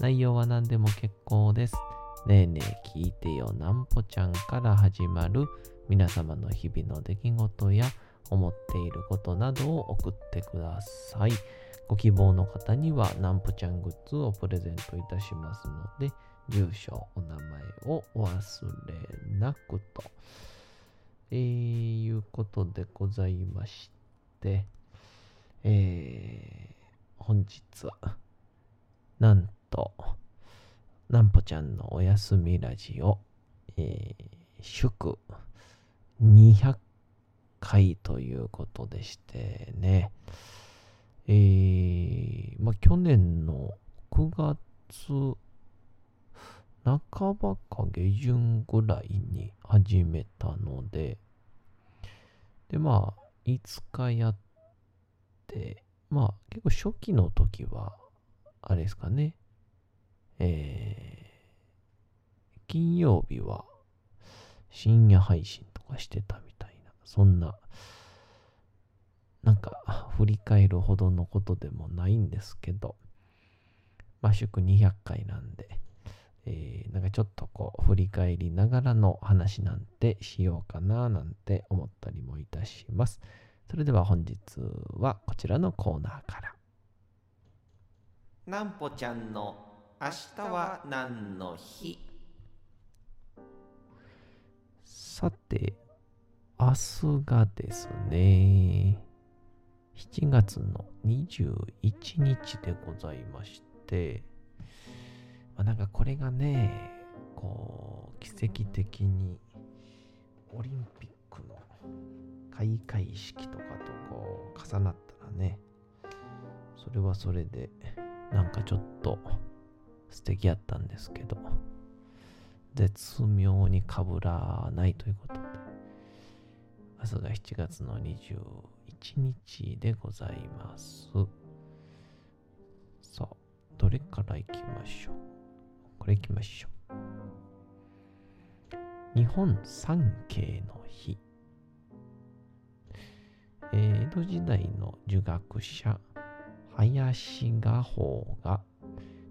内容は何でも結構です。ねえねえ聞いてよなんぽちゃんから始まる皆様の日々の出来事や思っていることなどを送ってください。ご希望の方にはなんぽちゃんグッズをプレゼントいたしますので、住所、お名前をお忘れなくと。えー、いうことでございまして、えー、本日は、なんと、なんぽちゃんのおやすみラジオ、えー、祝200回ということでしてね、えー、まあ、去年の9月半ばか下旬ぐらいに始めたので、で、まあ、5日やって、まあ、結構初期の時は、あれですかね、えー、金曜日は深夜配信とかしてたみたいな、そんな、なんか振り返るほどのことでもないんですけど、まあ祝200回なんで、えー、なんかちょっとこう振り返りながらの話なんてしようかななんて思ったりもいたします。それでは本日はこちらのコーナーから。なんぽちゃんの明日は何の日？さて、明日がですね、7月の21日でございまして、まあ、なんかこれがね、こう、奇跡的にオリンピックの開会式とかとこう重なったらね、それはそれで、なんかちょっと素敵やったんですけど、絶妙にかぶらないということで、明日が7月の21日でございます。さあ、どれからいきましょう？これいきましょう。日本三景の日。えー江戸時代の儒学者、林画法が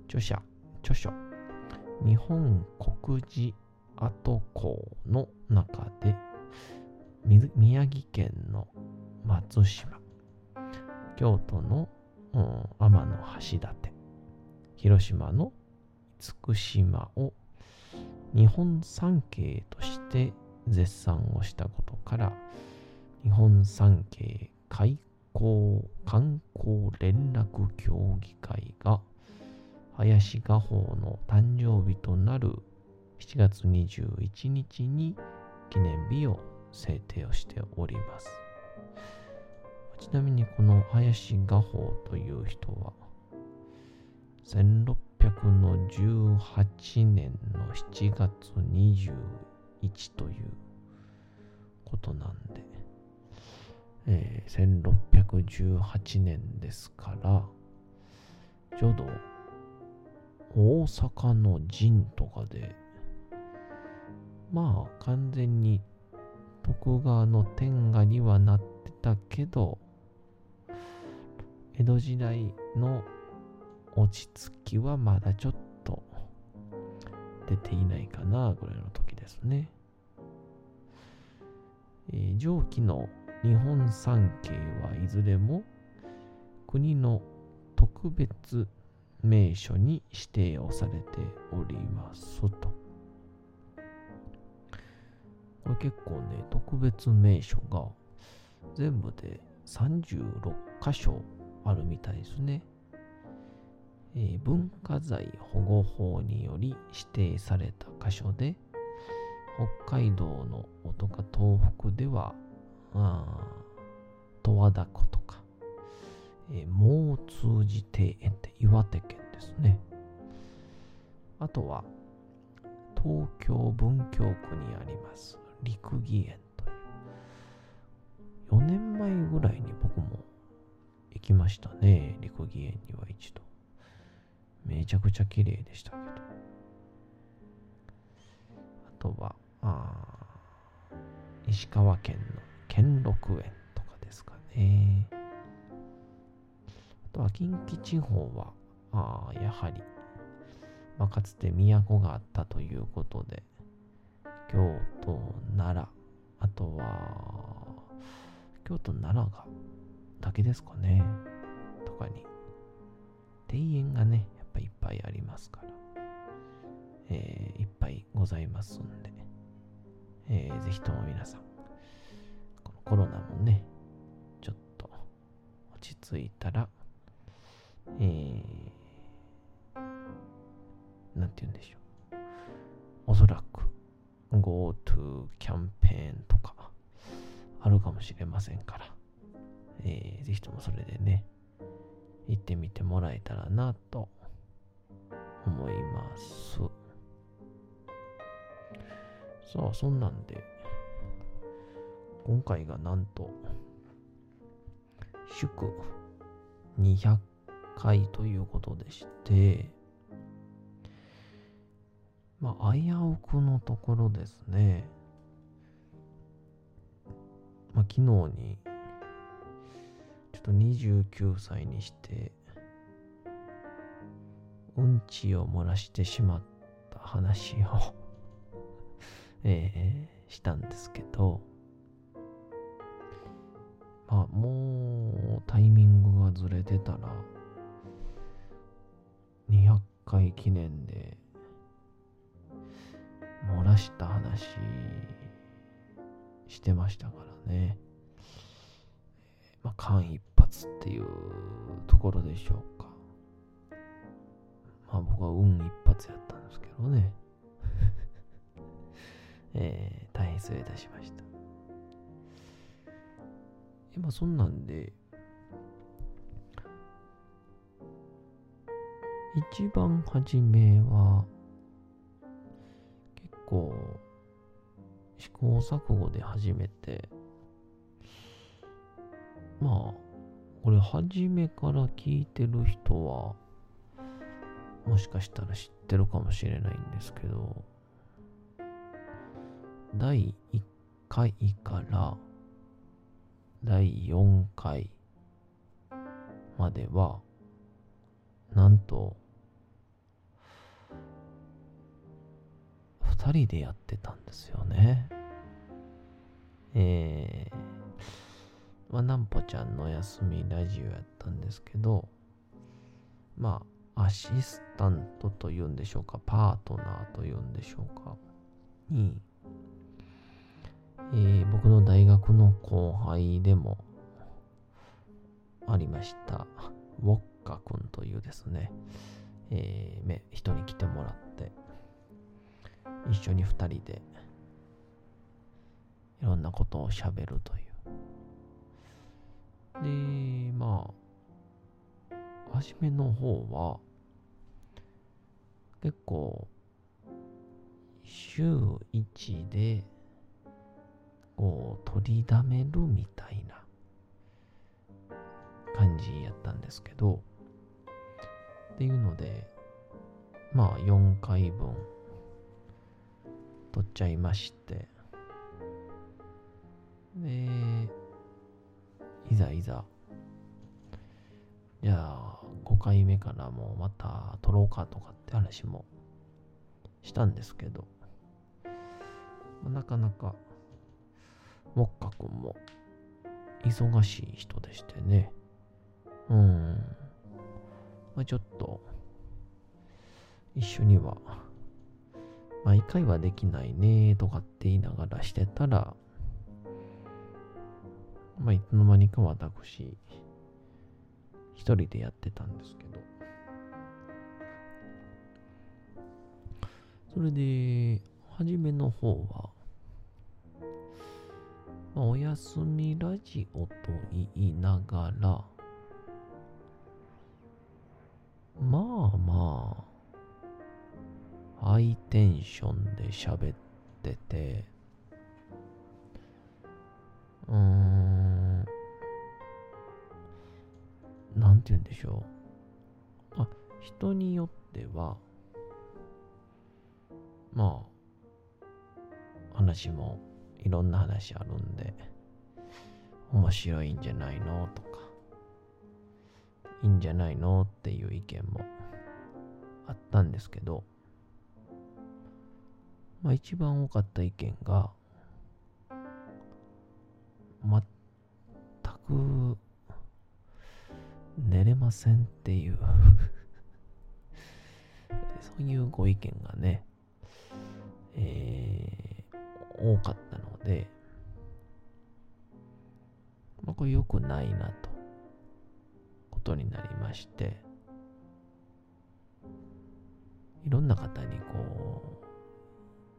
著者、著書、日本国寺跡港の中で、宮城県の松島、京都の、うん天橋立、広島の厳島を日本三景として絶賛をしたことから、日本三景開港観光連絡協議会が林画法の誕生日となる7月21日に記念日を制定をしております。ちなみにこの林画法という人は1618年の7月21ということなんで、えー1618年ですから、ちょうど大阪の陣とかで、まあ完全に徳川の天下にはなってたけど、江戸時代の落ち着きはまだちょっと出ていないかなぐらいの時ですね。えー上記の日本三景はいずれも国の特別名所に指定をされておりますと。これ結構ね、特別名所が全部で36箇所あるみたいですね。えー文化財保護法により指定された箇所で、北海道の音か東北では、十和田湖とか、えー、毛通寺庭園って岩手県ですね。あとは、東京文京区にあります、陸義園という。4年前ぐらいに僕も行きましたね、陸義園には一度。めちゃくちゃ綺麗でしたけど。あとは、あ石川県の兼六園とかですかね。あとは近畿地方は、あやはり、まあ、かつて都があったということで、京都、奈良、あとは、京都、奈良が、だけですかね。とかに、庭園がね、やっぱいっぱいありますから、えーいっぱいございますんで、えーぜひとも皆さん、コロナもね、ちょっと落ち着いたら、えーなんて言うんでしょう。おそらく GoTo キャンペーンとかあるかもしれませんから、えーぜひともそれでね、行ってみてもらえたらなと思います。さあ、そんなんで、今回がなんと、祝200回ということでして、まあ、危うくのところですね。まあ、昨日に、ちょっと29歳にして、うんちを漏らしてしまった話を えーしたんですけど、もうタイミングがずれてたら、200回記念で、漏らした話してましたからね。まあ、間一髪っていうところでしょうか。まあ僕は運一発やったんですけどね。えー、大変失礼いたしました。えまあそんなんで、一番初めは、結構、試行錯誤で始めて、まあ、これ初めから聞いてる人は、もしかしたら知ってるかもしれないんですけど、第1回から第4回までは、なんと、2人でやってたんですよね。えー、まあ、なんぽちゃんの休みラジオやったんですけど、まあ、アシスタントというんでしょうか、パートナーというんでしょうか、に、えー僕の大学の後輩でもありました、ウォッカ君というですね、えー人に来てもらって、一緒に二人で。いろんなことを喋るという。で、まあ、初めの方は、結構、週一で、こう、取りだめるみたいな感じやったんですけど、っていうので、まあ、4回分、取っちゃいまして、で、いざいざ、じゃあ5回目からもまた撮ろうかとかって話もしたんですけど、なかなか、ウォッカ君も忙しい人でしてね、うん、まあ、ちょっと、一緒には毎回はできないねとかって言いながらしてたら、まあ、いつの間にか私、一人でやってたんですけど、それで、初めの方は、まあ、おやすみラジオと言いながら、まあまあ、ハイテンションで喋ってて、うーん、なんて言うんでしょう。あ、人によっては、まあ、話もいろんな話あるんで、面白いんじゃないのとか、いいんじゃないのっていう意見もあったんですけど、まあ一番多かった意見が、全く寝れませんっていうそういうご意見がね、えー、多かったので、まあ、これ良くないなと、ことになりまして、いろんな方にこう、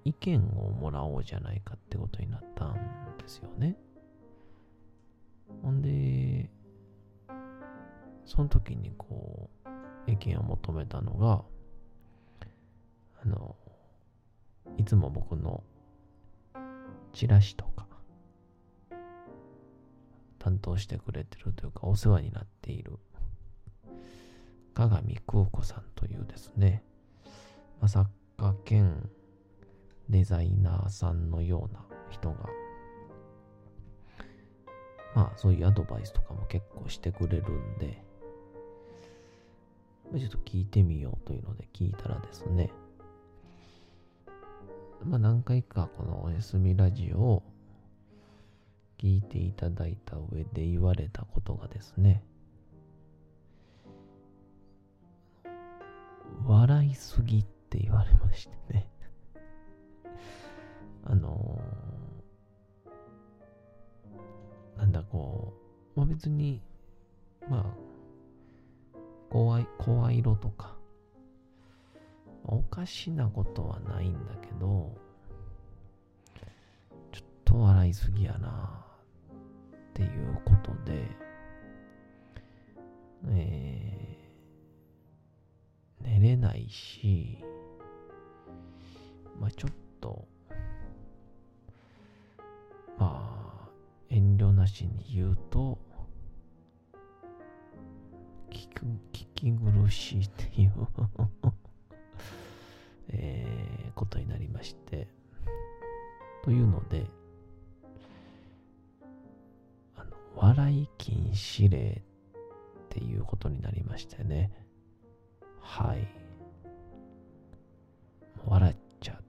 意見をもらおうじゃないかってことになったんですよね。ほんで、その時にこう、意見を求めたのが、あの、いつも僕のチラシとか、担当してくれてるというか、お世話になっている、鏡空子さんというですね、ま、作家兼デザイナーさんのような人が、まあそういうアドバイスとかも結構してくれるんで、ちょっと聞いてみようというので聞いたらですね、まあ何回かこのおやすみラジオを聞いていただいた上で言われたことがですね、笑いすぎって言われましてね。あのー、なんだこう、まあ別に、まあ、声声色とか、おかしなことはないんだけど、ちょっと笑いすぎやなっていうことで、えー、寝れないし、まあちょっと、まあ、遠慮なしに言うと、聞く、聞き苦しいっていう、ことになりまして、というので、あの、笑い禁止令っていうことになりましてね。はい。笑っちゃ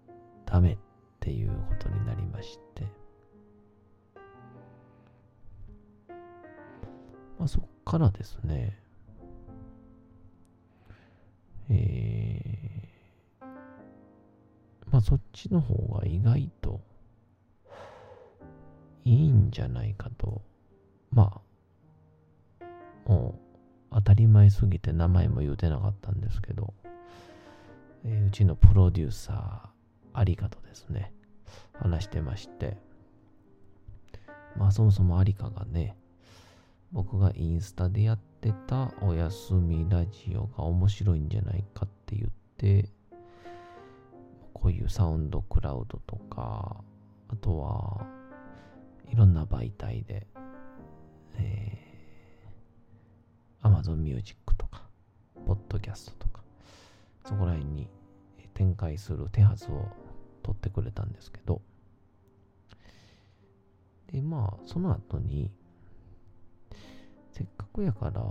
ダメっていうことになりまして。まあ、そっからですね、えー、そっちの方が意外といいんじゃないかと、まあ、もう当たり前すぎて名前も言うてなかったんですけど、えー、うちのプロデューサー、ありかとですね、話してまして、まあそもそもありかがね、僕がインスタでやってたおやすみラジオが面白いんじゃないかって言って、こういうサウンドクラウドとか、あとはいろんな媒体で、えー、Amazon Music とか、ポッドキャストとか、そこら辺に展開する手はずを取ってくれたんですけど、で、まあ、その後に、せっかくやから、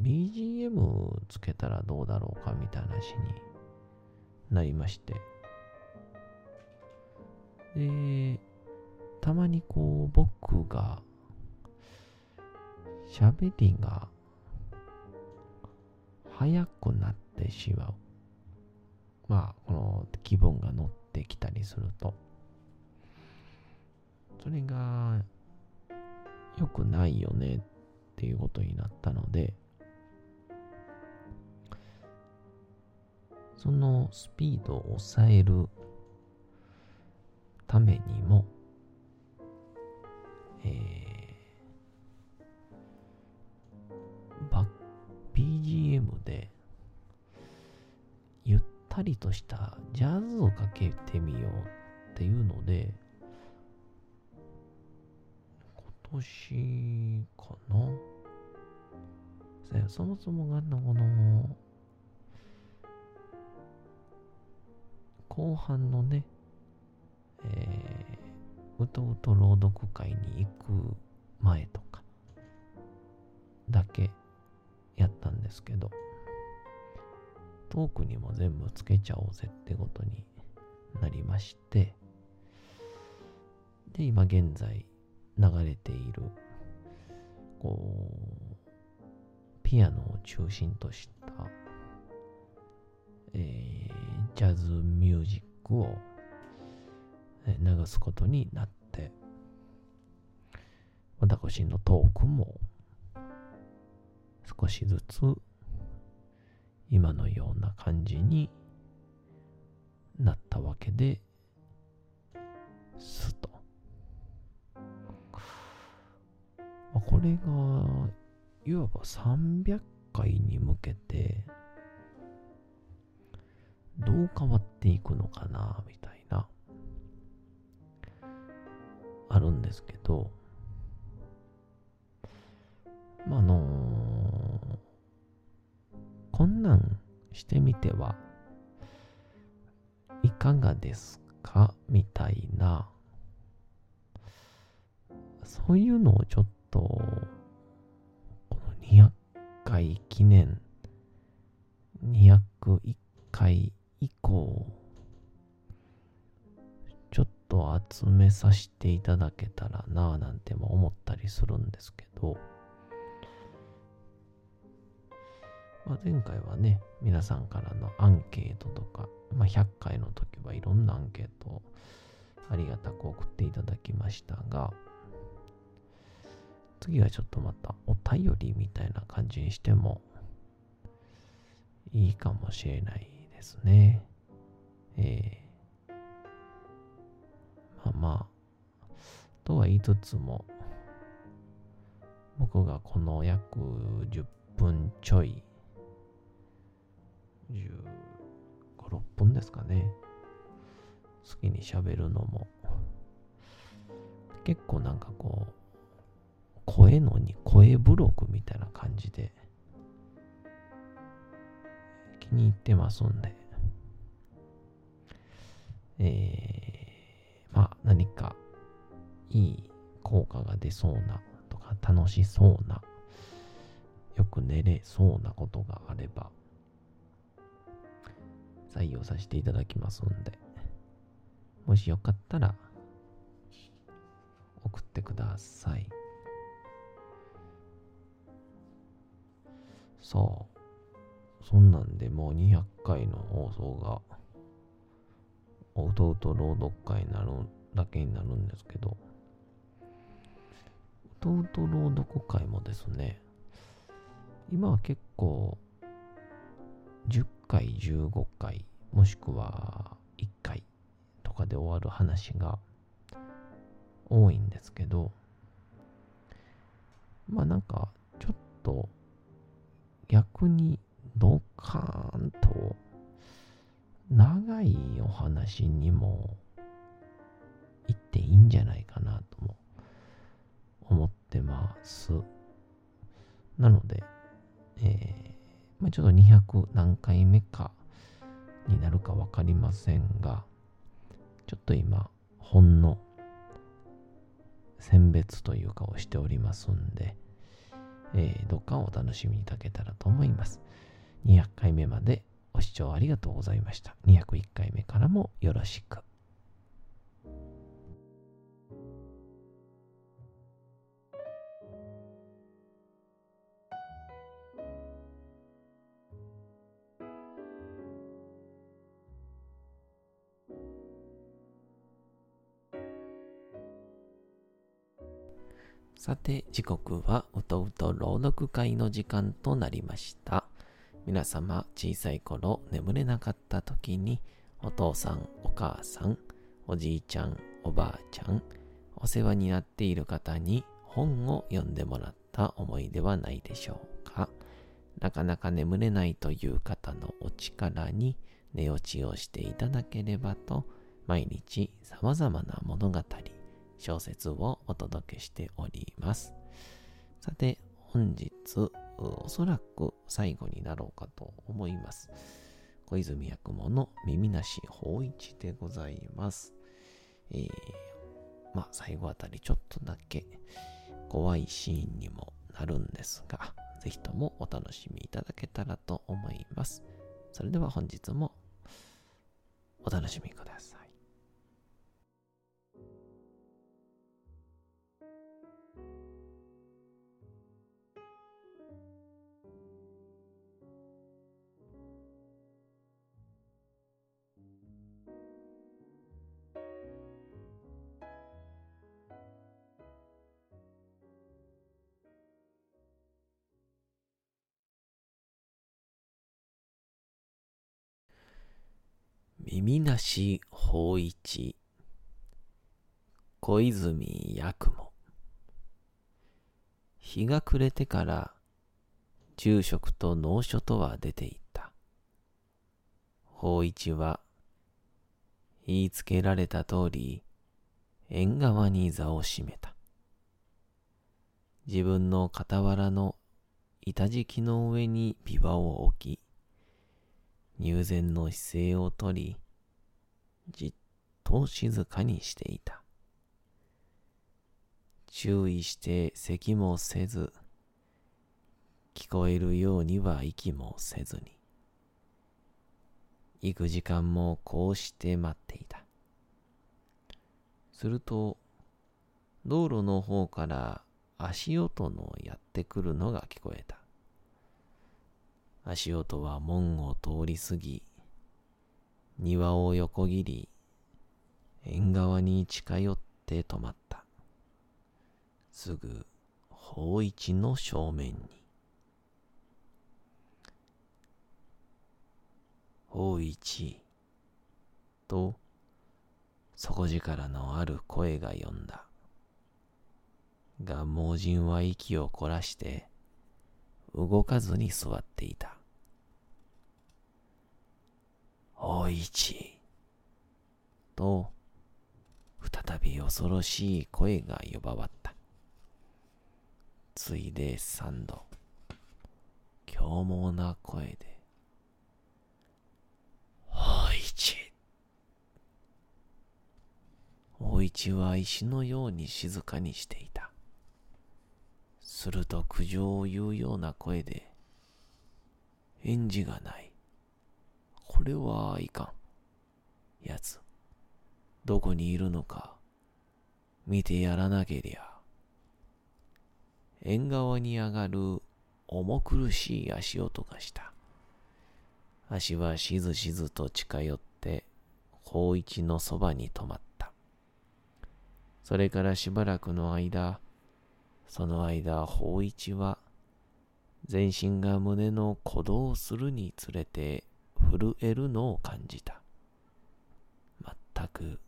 BGM つけたらどうだろうかみたいな話になりまして。で、たまにこう僕が喋りが早くなってしまう。まあ、この気分が乗ってきたりすると、それが良くないよねっていうことになったので、そのスピードを抑えるためにも、えー、バ BGM でゆったりとしたジャズをかけてみようっていうので、今年かな？そもそもがのこの後半のね、えー、うとうと朗読会に行く前とかだけやったんですけど、トークにも全部つけちゃおうぜってことになりまして、で、今現在流れている、こう、ピアノを中心とした、えー、ジャズミュージックを流すことになって、私のトークも少しずつ今のような感じになったわけですと。これがいわば300回に向けてどう変わっていくのかなみたいなあるんですけどまああのこんなんしてみてはいかがですかみたいなそういうのをちょっとこの200回記念201回以降ちょっと集めさせていただけたらなぁなんて思ったりするんですけどまあ、前回はね、皆さんからのアンケートとか、まあ、100回の時はいろんなアンケートをありがたく送っていただきましたが、次はちょっとまたお便りみたいな感じにしてもいいかもしれないですね。えー、まあまあ、とは言いつつも、僕がこの約10分ちょい15、6分ですかね。好きに喋るのも、結構なんかこう、声のに声ブログみたいな感じで、気に入ってますんで、えー、まあ何かいい効果が出そうなとか楽しそうな、よく寝れそうなことがあれば、採用させていただきますんで、もしよかったら送ってください。さあ、そんなんでもう200回の放送が、おうとうと朗読会になるだけになるんですけど、うとうと朗読会もですね、今は結構、10回、15回、もしくは1回とかで終わる話が多いんですけど、まあなんか、ちょっと逆にドカーンと長いお話にも言っていいんじゃないかなとも思ってます。なので、えー、まあ、ちょっと200何回目かになるかわかりませんが、ちょっと今、ほんの選別というかをしておりますんで、えー、どっかをお楽しみいただけたらと思います。200回目までご視聴ありがとうございました。201回目からもよろしく。さて時刻はうとうと朗読会の時間となりました。皆様、小さい頃眠れなかった時に、お父さん、お母さん、おじいちゃん、おばあちゃん、お世話になっている方に本を読んでもらった思いではないでしょうか？なかなか眠れないという方のお力に寝落ちをしていただければと、毎日様々な物語、小説をお届けしております。さて、本日、おそらく最後になろうかと思います。小泉役もの耳なし法一でございます。えー、まあ、最後あたりちょっとだけ怖いシーンにもなるんですが、ぜひともお楽しみいただけたらと思います。それでは本日もお楽しみください。耳なし法一小泉八雲日が暮れてから住職と農書とは出ていった。法一は言いつけられた通り縁側に座を占めた。自分の傍らの板敷きの上に琵琶を置き、入禅の姿勢をとり、じっと静かにしていた。注意して咳もせず、聞こえるようには息もせずに、行く時間もこうして待っていた。すると、道路の方から足音のやってくるのが聞こえた。足音は門を通り過ぎ、庭を横切り、縁側に近寄って止まった。すぐ、法一の正面に。法一、と、底力のある声が呼んだ。が、盲人は息を凝らして、動かずに座っていた。おいち、と、再び恐ろしい声が呼ばわった。ついで三度、凶猛な声で、おいち。おいちは石のように静かにしていた。すると苦情を言うような声で、返事がない。これはいかん。やつ、どこにいるのか、見てやらなけりゃ。縁側に上がる重苦しい足音がした。足はしずしずと近寄って、法一のそばに止まった。それからしばらくの間、その間、法一は、全身が胸の鼓動するにつれて震えるのを感じた。全く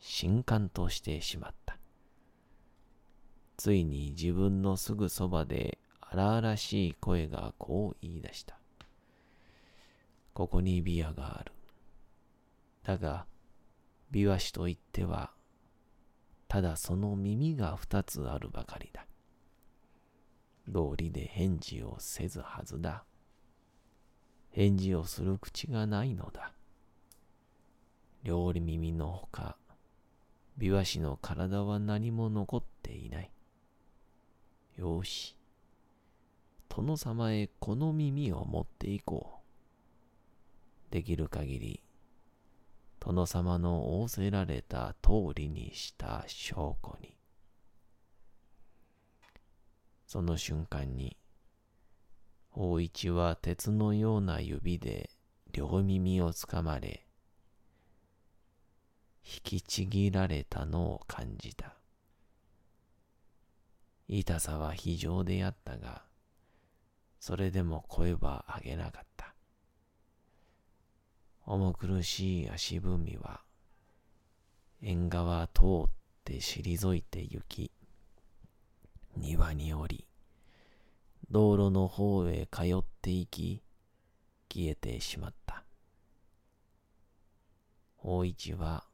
震撼としてしまった。ついに自分のすぐそばで荒々しい声がこう言い出した。ここにビアがある。だが、ビワシといってはただその耳が二つあるばかりだ。道理で返事をせずはずだ。返事をする口がないのだ。料理耳のほか、美和氏の体は何も残っていない。よし。殿様へこの耳を持っていこう。できる限り殿様の仰せられた通りにした証拠に。その瞬間に、大一は鉄のような指で両耳をつかまれ、引きちぎられたのを感じた。痛さは非常であったが、それでも声は上げなかった。重苦しい足踏みは、縁側通って退いて行き、庭に降り、道路の方へ通って行き、消えてしまった。大一は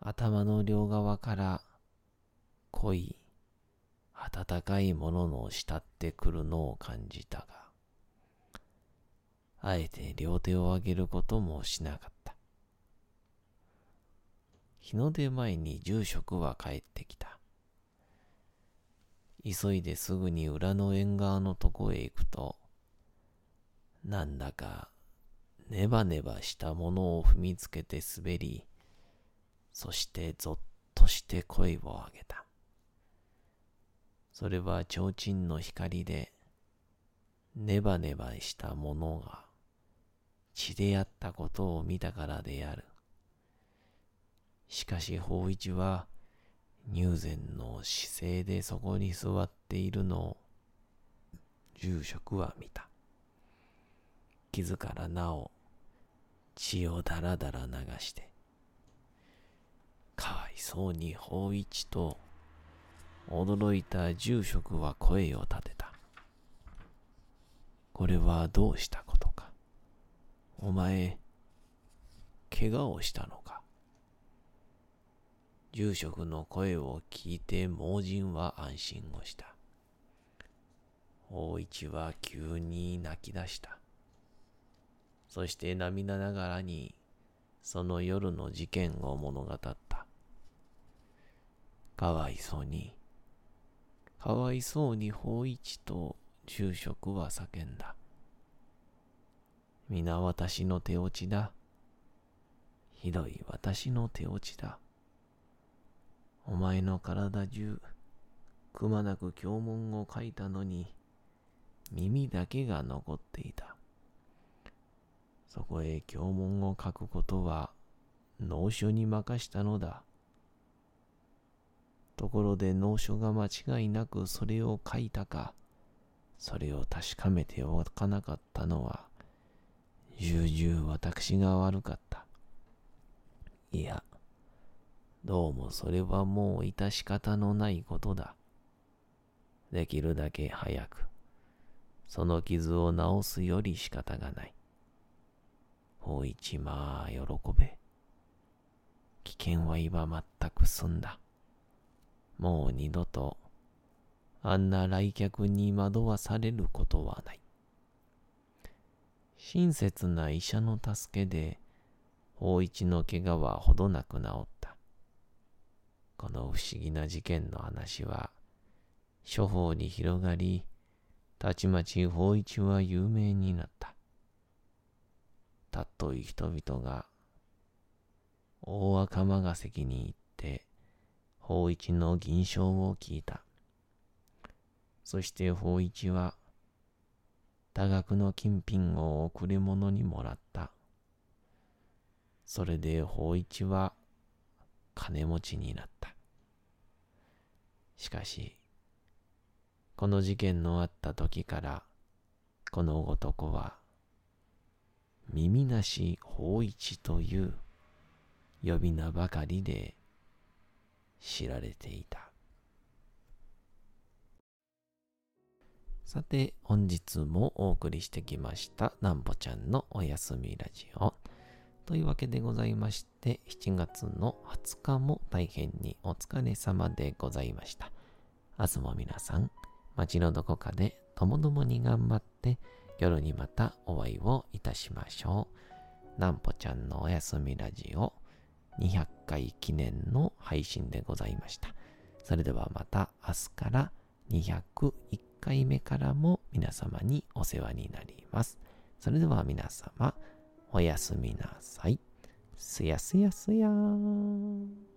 頭の両側から濃い暖かいものの慕ってくるのを感じたが、あえて両手を上げることもしなかった。日の出前に住職は帰ってきた。急いですぐに裏の縁側のとこへ行くと、なんだかネバネバしたものを踏みつけて滑り、そしてぞっとして声を上げた。それは提灯の光で、ネバネバしたものが血であったことを見たからである。しかし法一は入禅の姿勢でそこに座っているのを住職は見た。傷からなお血をだらだら流して、かわいそうに法一と驚いた住職は声を立てた。これはどうしたこと？お前、怪我をしたのか？住職の声を聞いて盲人は安心をした。大一は急に泣き出した。そして涙ながらにその夜の事件を物語った。かわいそうに、かわいそうに法一と住職は叫んだ。皆私の手落ちだ。ひどい私の手落ちだ。お前の体中、くまなく経文を書いたのに、耳だけが残っていた。そこへ経文を書くことは脳書に任したのだ。ところで脳書が間違いなくそれを書いたか、それを確かめておかなかったのは、重々私が悪かった。いや、どうもそれはもう致し方のないことだ。できるだけ早く、その傷を治すより仕方がない。大一まあ喜べ。危険は今全く済んだ。もう二度と、あんな来客に惑わされることはない。親切な医者の助けで、大一の怪我はほどなく治った。この不思議な事件の話は、処方に広がり、たちまち法一は有名になった。たっとい人々が大赤間が関に行って法一の銀賞を聞いた。そして法一は多額の金品を贈り物にもらった。それで法一は金持ちになった。しかし、この事件のあった時から、この男は耳なし法一という呼び名ばかりで知られていた。さて、本日もお送りしてきました、なんぼちゃんのおやすみラジオ。というわけでございまして、7月の20日も大変にお疲れ様でございました。明日も皆さん、街のどこかでともどもに頑張って、夜にまたお会いをいたしましょう。なんぽちゃんのおやすみラジオ200回記念の配信でございました。それではまた明日から201回目からも皆様にお世話になります。それでは皆様、おやすみなさい。すやすやすやーん。